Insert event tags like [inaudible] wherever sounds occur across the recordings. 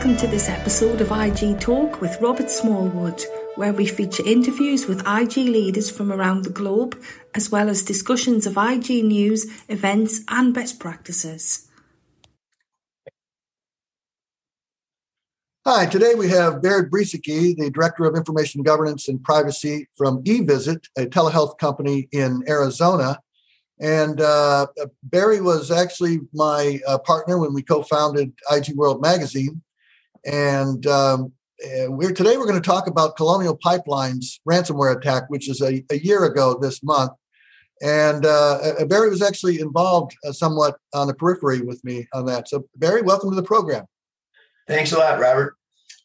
welcome to this episode of IG Talk with Robert Smallwood, where we feature interviews with IG leaders from around the globe, as well as discussions of IG news, events, and best practices. Hi, today we have Barry Brieseky, the Director of Information Governance and Privacy from eVisit, a telehealth company in Arizona. And uh, Barry was actually my uh, partner when we co-founded IG World Magazine. And um, we're today we're going to talk about Colonial Pipelines ransomware attack, which is a, a year ago this month. And uh, uh Barry was actually involved uh, somewhat on the periphery with me on that. So Barry, welcome to the program. Thanks a lot, Robert.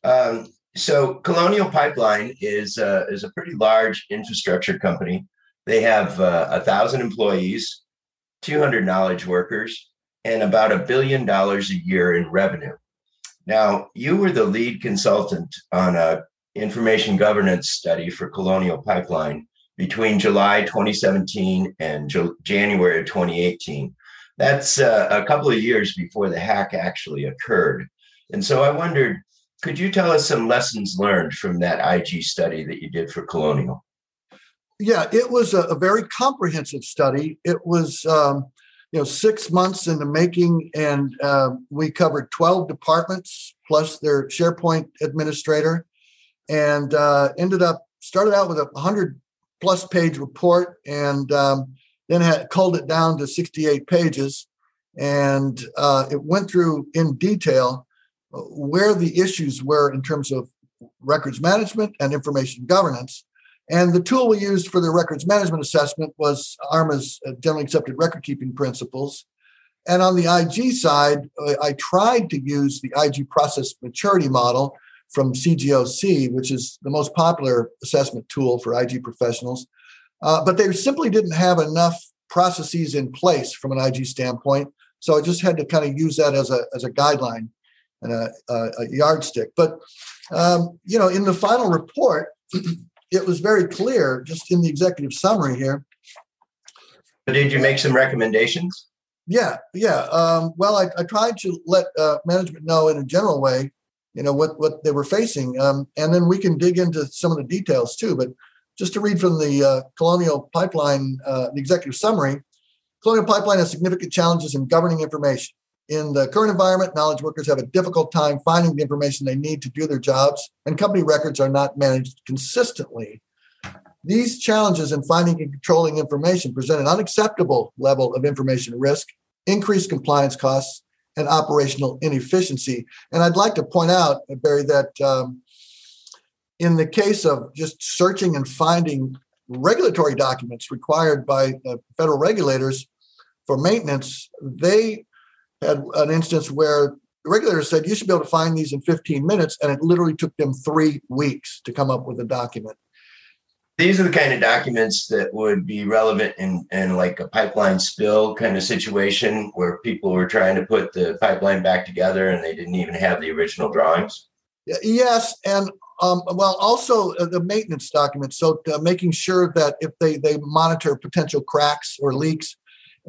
Um, so Colonial Pipeline is uh, is a pretty large infrastructure company they have uh, a thousand employees, 200 knowledge workers, and about a billion dollars a year in revenue. Now, you were the lead consultant on a information governance study for Colonial Pipeline between July 2017 and January 2018. That's uh, a couple of years before the hack actually occurred. And so I wondered, could you tell us some lessons learned from that IG study that you did for Colonial? yeah, it was a, a very comprehensive study. It was, um, you know, six months in the making, and uh, we covered 12 departments plus their SharePoint administrator, and uh, ended up started out with a 100 plus page report, and um, then had culled it down to 68 pages, and uh, it went through in detail uh, where the issues were in terms of records management and information governance and the tool we used for the records management assessment was ARMA's uh, generally accepted record keeping principles. And on the IG side, uh, I tried to use the IG process maturity model from CGOC, which is the most popular assessment tool for IG professionals. Uh, but they simply didn't have enough processes in place from an IG standpoint. So I just had to kind of use that as a, as a guideline and a, a, a yardstick. But, um, you know, in the final report, [clears throat] it was very clear just in the executive summary here. Did you make some recommendations? Yeah, yeah. Um, well, I, I, tried to let uh, management know in a general way, you know, what what they were facing, um, and then we can dig into some of the details too. But just to read from the uh, Colonial Pipeline, uh, the executive summary, Colonial Pipeline has significant challenges in governing information. In the current environment, knowledge workers have a difficult time finding the information they need to do their jobs, and company records are not managed consistently. These challenges in finding and controlling information present an unacceptable level of information risk, increased compliance costs, and operational inefficiency. And I'd like to point out, Barry, that um, in the case of just searching and finding regulatory documents required by uh, federal regulators for maintenance, they had an instance where the regulator said you should be able to find these in 15 minutes, and it literally took them three weeks to come up with a document. These are the kind of documents that would be relevant in, in like a pipeline spill kind of situation where people were trying to put the pipeline back together and they didn't even have the original drawings. Yes, and um, well, also uh, the maintenance documents. So uh, making sure that if they they monitor potential cracks or leaks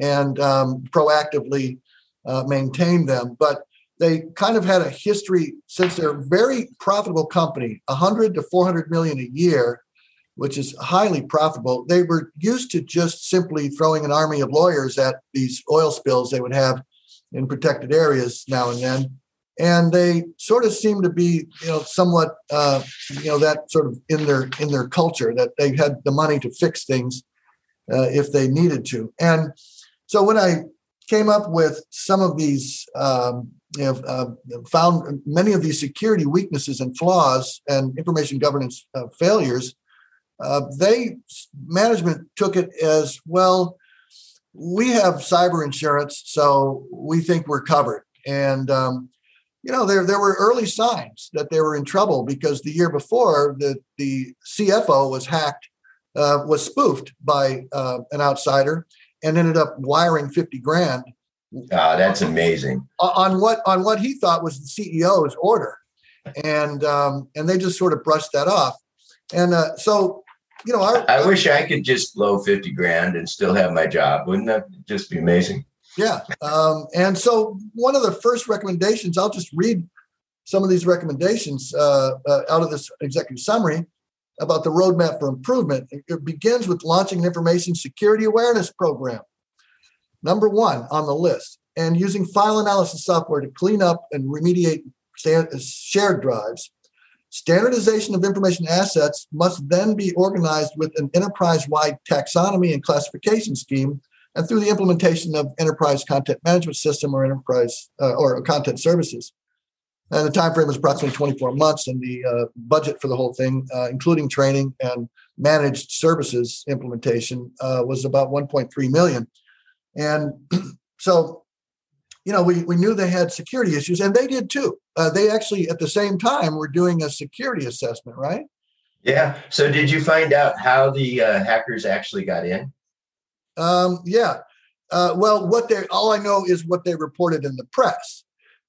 and um, proactively uh, maintain them. But they kind of had a history since they're a very profitable company, 100 to 400 million a year, which is highly profitable. They were used to just simply throwing an army of lawyers at these oil spills they would have in protected areas now and then. And they sort of seem to be, you know, somewhat, uh, you know, that sort of in their in their culture that they had the money to fix things uh, if they needed to. And so when I came up with some of these, um, uh, found many of these security weaknesses and flaws and information governance uh, failures. Uh, they management took it as well. We have cyber insurance, so we think we're covered. And um, you know, there there were early signs that they were in trouble because the year before, the the CFO was hacked, uh, was spoofed by uh, an outsider, and ended up wiring 50 grand. Ah, that's amazing. On what on what he thought was the CEO's order. And um, and they just sort of brushed that off. And uh, so, you know, our, I wish I could just blow 50 grand and still have my job. Wouldn't that just be amazing? Yeah. Um, and so one of the first recommendations, I'll just read some of these recommendations uh, uh, out of this executive summary about the roadmap for improvement. It begins with launching an information security awareness program. Number one on the list, and using file analysis software to clean up and remediate shared drives. Standardization of information assets must then be organized with an enterprise wide taxonomy and classification scheme and through the implementation of enterprise content management system or enterprise uh, or content services. And the time frame was approximately 24 months, and the uh, budget for the whole thing, uh, including training and managed services implementation, uh, was about 1.3 million. And [clears throat] so, you know, we, we knew they had security issues, and they did too. Uh, they actually, at the same time, were doing a security assessment, right? Yeah. So, did you find out how the uh, hackers actually got in? Um, yeah. Uh, well, what they all I know is what they reported in the press.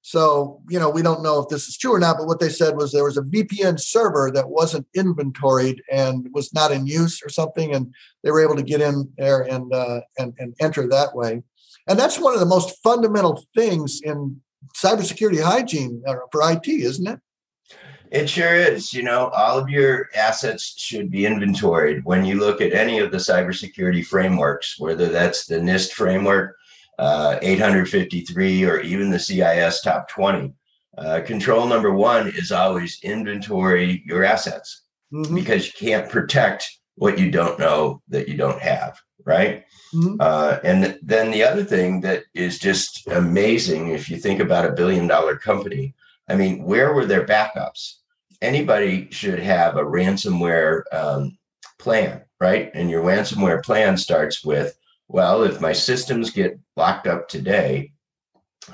So, you know, we don't know if this is true or not, but what they said was there was a VPN server that wasn't inventoried and was not in use or something, and they were able to get in there and uh, and, and enter that way. And that's one of the most fundamental things in cybersecurity hygiene uh, for IT, isn't it? It sure is. You know, all of your assets should be inventoried when you look at any of the cybersecurity frameworks, whether that's the NIST framework, uh, 853, or even the CIS top 20. Uh, control number one is always inventory your assets mm-hmm. because you can't protect what you don't know that you don't have, right? Mm-hmm. Uh, and then the other thing that is just amazing, if you think about a billion dollar company, I mean, where were their backups? Anybody should have a ransomware um, plan, right? And your ransomware plan starts with, well, if my systems get locked up today,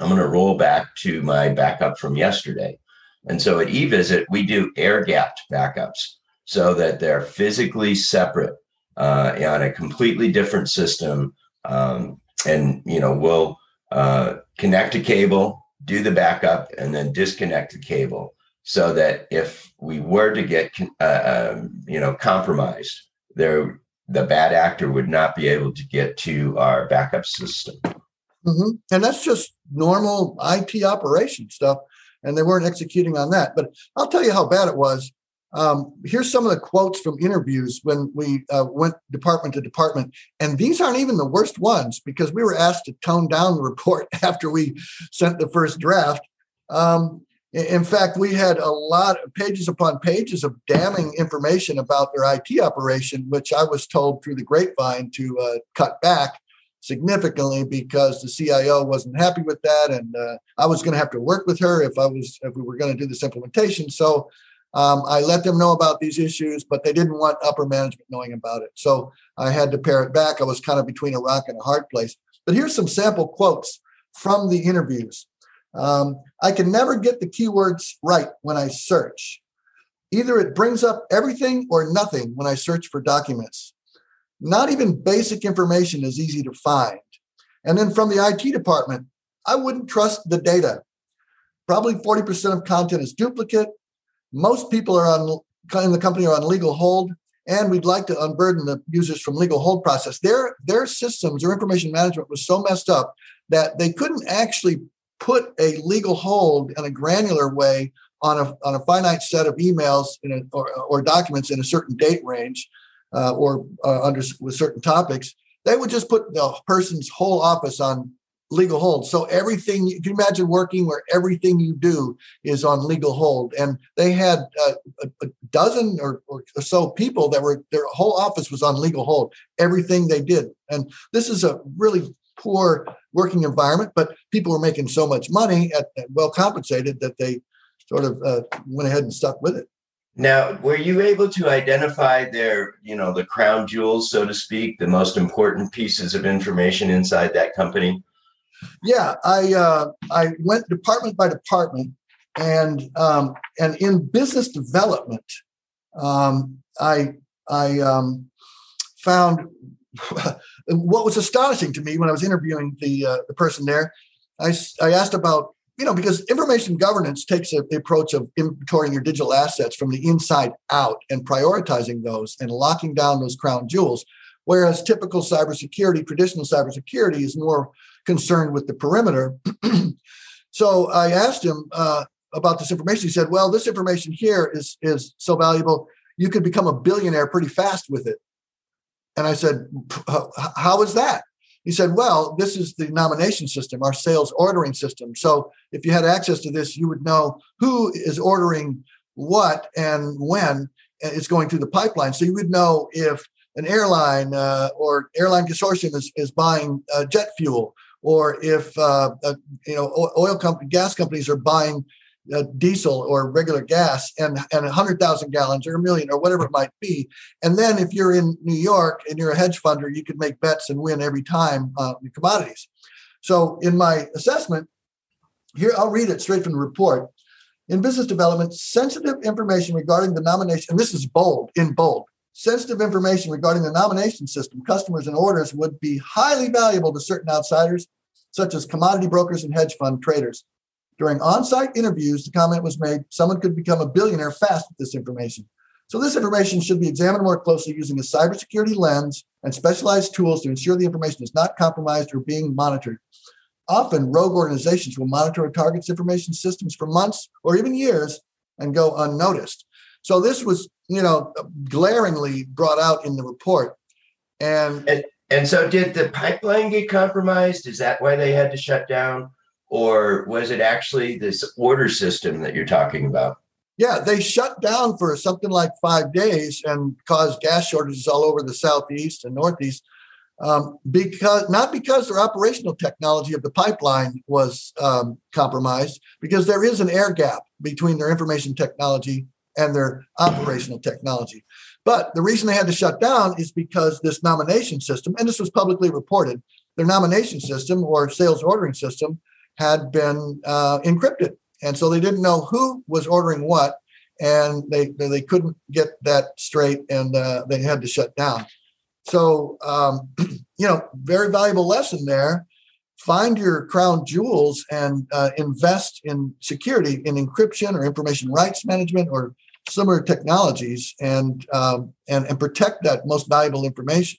I'm going to roll back to my backup from yesterday. And so at eVisit, we do air gapped backups so that they're physically separate uh, on a completely different system. Um, and, you know, we'll uh, connect a cable, do the backup, and then disconnect the cable so that if we were to get, uh, um, you know, compromised, there the bad actor would not be able to get to our backup system. Mm-hmm. And that's just normal IT operation stuff. And they weren't executing on that. But I'll tell you how bad it was. Um, here's some of the quotes from interviews when we uh, went department to department. And these aren't even the worst ones because we were asked to tone down the [laughs] report after we sent the first draft. Um, in fact, we had a lot of pages upon pages of damning information about their IT operation, which I was told through the grapevine to uh, cut back significantly because the CIO wasn't happy with that, and uh, I was going to have to work with her if I was if we were going to do this implementation. So um, I let them know about these issues, but they didn't want upper management knowing about it. So I had to pare it back. I was kind of between a rock and a hard place. But here's some sample quotes from the interviews. Um, I can never get the keywords right when I search. Either it brings up everything or nothing when I search for documents. Not even basic information is easy to find. And then from the IT department, I wouldn't trust the data. Probably 40% of content is duplicate most people are on in the company are on legal hold, and we'd like to unburden the users from legal hold process. Their their systems, their information management was so messed up that they couldn't actually put a legal hold in a granular way on a on a finite set of emails a, or, or documents in a certain date range uh, or uh, under with certain topics. They would just put the person's whole office on legal hold. So everything you can imagine working where everything you do is on legal hold. And they had uh, a, a, dozen or, or, so people that were their whole office was on legal hold. Everything they did, and this is a really poor working environment. But people were making so much money at, at well compensated that they sort of uh, went ahead and stuck with it. Now, were you able to identify their, you know, the crown jewels, so to speak, the most important pieces of information inside that company? Yeah, I uh, I went department by department, and um, and in business development, um, I I um, found [laughs] what was astonishing to me when I was interviewing the uh, the person there. I I asked about you know because information governance takes a, the approach of inventorying your digital assets from the inside out and prioritizing those and locking down those crown jewels. Whereas typical cybersecurity, traditional cybersecurity, is more concerned with the perimeter. [clears throat] so I asked him, uh, about this information. He said, "Well, this information here is is so valuable, you could become a billionaire pretty fast with it." And I said, "How is that?" He said, Well, this is the nomination system, our sales ordering system. So if you had access to this, you would know who is ordering what and when it's going through the pipeline. So you would know if an airline uh, or airline consortium is, is buying uh, jet fuel, or if uh, you know oil company, gas companies are buying uh, diesel or regular gas and and 100,000 gallons or a million or whatever it might be. And then if you're in New York and you're a hedge funder, you could make bets and win every time uh, in commodities. So in my assessment, here I'll read it straight from the report. In business development, sensitive information regarding the nomination, and this is bold, in bold, sensitive information regarding the nomination system, customers, and orders would be highly valuable to certain outsiders, such as commodity brokers and hedge fund traders. During on site interviews, the comment was made someone could become a billionaire fast with this information. So, this information should be examined more closely using a cybersecurity lens and specialized tools to ensure the information is not compromised or being monitored. Often, rogue organizations will monitor a target's information systems for months or even years and go unnoticed. So, this was, you know, glaringly brought out in the report. And, and, and so, did the pipeline get compromised? Is that why they had to shut down? Or was it actually this order system that you're talking about? Yeah, they shut down for something like five days and caused gas shortages all over the southeast and northeast. Um, because not because their operational technology of the pipeline was um, compromised, because there is an air gap between their information technology and their operational technology. But the reason they had to shut down is because this nomination system, and this was publicly reported, their nomination system or sales ordering system had been uh, encrypted, and so they didn't know who was ordering what, and they they couldn't get that straight, and uh, they had to shut down. So um, [clears throat] you know, very valuable lesson there. Find your crown jewels and uh, invest in security, in encryption or information rights management or similar technologies, and um, and and protect that most valuable information.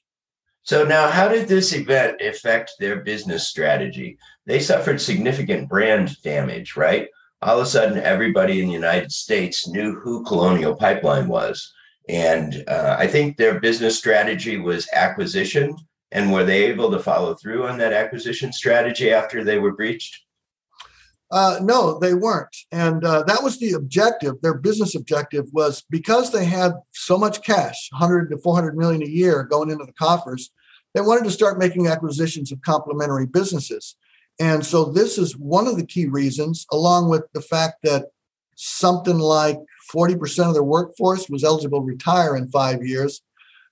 So now, how did this event affect their business strategy? They suffered significant brand damage, right? All of a sudden, everybody in the United States knew who Colonial Pipeline was. And uh, I think their business strategy was acquisition. And were they able to follow through on that acquisition strategy after they were breached? Uh, no, they weren't. And uh, that was the objective. Their business objective was because they had so much cash, 100 to 400 million a year going into the coffers, they wanted to start making acquisitions of complementary businesses. And so this is one of the key reasons, along with the fact that something like 40% of their workforce was eligible to retire in five years.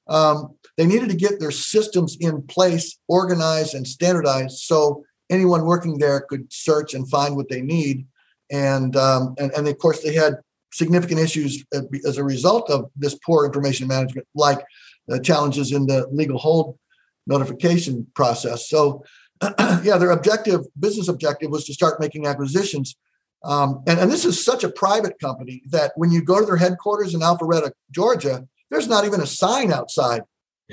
Um, they needed to get their systems in place, organized, and standardized so anyone working there could search and find what they need. And, um, and, and of course, they had significant issues as a result of this poor information management, like the challenges in the legal hold notification process. So, [clears throat] yeah, their objective, business objective, was to start making acquisitions. Um, and, and this is such a private company that when you go to their headquarters in Alpharetta, Georgia, there's not even a sign outside.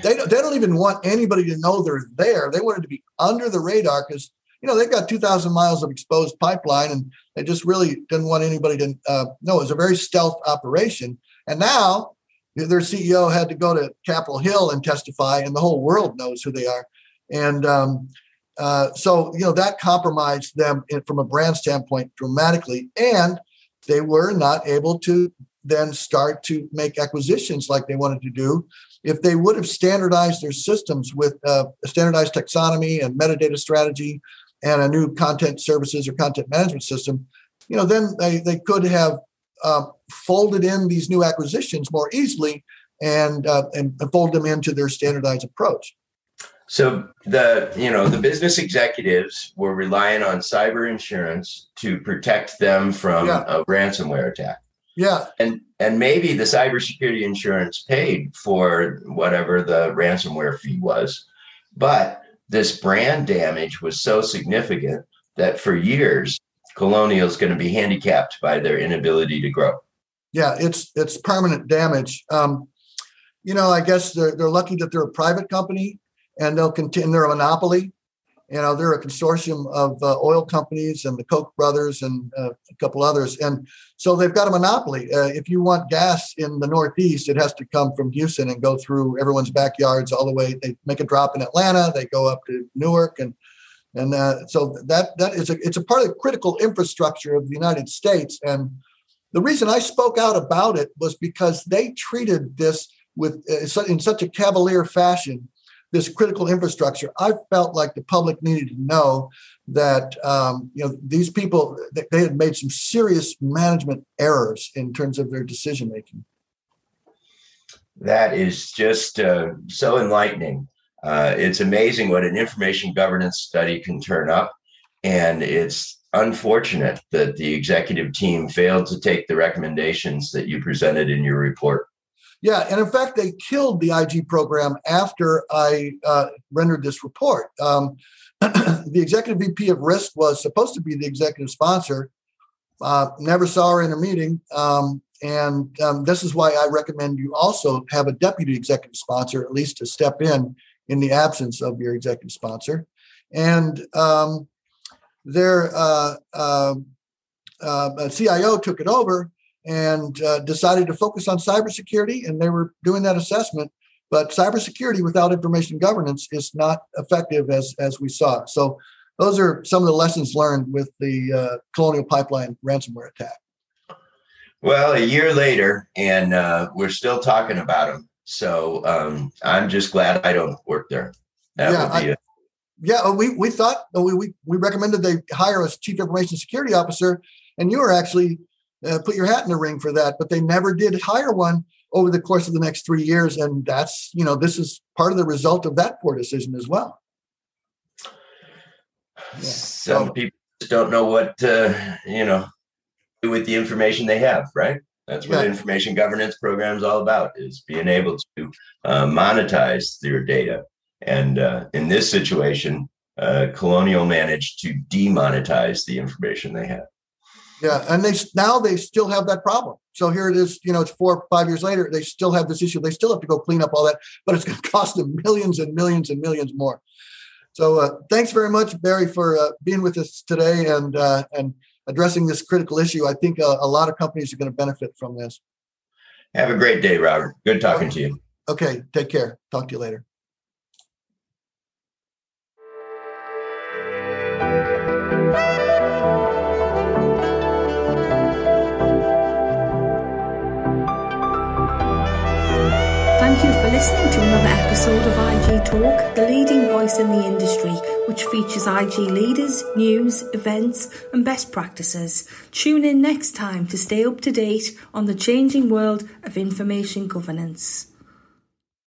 They don't, they don't even want anybody to know they're there. They wanted to be under the radar because you know, they've got 2,000 miles of exposed pipeline and they just really didn't want anybody to uh, know. It was a very stealth operation. And now their CEO had to go to Capitol Hill and testify, and the whole world knows who they are. And um, uh, so, you know, that compromised them from a brand standpoint dramatically. And they were not able to then start to make acquisitions like they wanted to do. If they would have standardized their systems with uh, a standardized taxonomy and metadata strategy and a new content services or content management system, you know, then they, they could have uh, folded in these new acquisitions more easily and, uh, and fold them into their standardized approach. So the you know the business executives were relying on cyber insurance to protect them from yeah. a ransomware attack. Yeah, and and maybe the cybersecurity insurance paid for whatever the ransomware fee was, but this brand damage was so significant that for years, Colonial is going to be handicapped by their inability to grow. Yeah, it's it's permanent damage. Um, you know, I guess they're they're lucky that they're a private company and they'll continue. They're a monopoly, you know they're a consortium of uh, oil companies and the koch brothers and uh, a couple others. And so they've got a monopoly. Uh, if you want gas in the northeast it has to come from houston and go through everyone's backyards all the way. They make a drop in atlanta they go up to newark and and uh, so that that is a it's a part of the critical infrastructure of the united states. And the reason i spoke out about it was because they treated this with uh, in such a cavalier fashion this critical infrastructure. I felt like the public needed to know that um, you know these people they had made some serious management errors in terms of their decision making. That is just uh, so enlightening. Uh, it's amazing what an information governance study can turn up, and it's unfortunate that the executive team failed to take the recommendations that you presented in your report. Yeah, and in fact, they killed the IG program after I uh, rendered this report. Um, [clears throat] the executive VP of risk was supposed to be the executive sponsor. Uh, never saw her in a meeting. Um, and um, this is why I recommend you also have a deputy executive sponsor, at least to step in in the absence of your executive sponsor. And um, their uh, uh, uh CIO took it over and uh, decided to focus on cybersecurity. And they were doing that assessment. But cybersecurity without information governance is not effective, as as we saw. So those are some of the lessons learned with the uh, Colonial Pipeline ransomware attack. Well, a year later, and uh, we're still talking about them. So um, I'm just glad I don't work there. That yeah, I, yeah. We we thought we, we we recommended they hire a chief information security officer, and you were actually uh, put your hat in the ring for that. But they never did hire one over the course of the next three years, and that's you know this is part of the result of that poor decision as well. Yeah. Some so, people don't know what uh, you know with the information they have, right? That's what yeah. information governance program is all about: is being able to uh, monetize their data. And uh, in this situation, uh, Colonial managed to demonetize the information they had. Yeah, and they now they still have that problem. So here it is. You know, it's four five years later. They still have this issue. They still have to go clean up all that, but it's [laughs] going to cost them millions and millions and millions more. So uh, thanks very much, Barry, for uh, being with us today and uh, and addressing this critical issue. I think uh, a lot of companies are going to benefit from this. Have a great day, Robert. Good talking okay. to you. Okay, take care. Talk to you later. Listening to another episode of IG Talk, the leading voice in the industry, which features IG leaders, news, events, and best practices. Tune in next time to stay up to date on the changing world of information governance.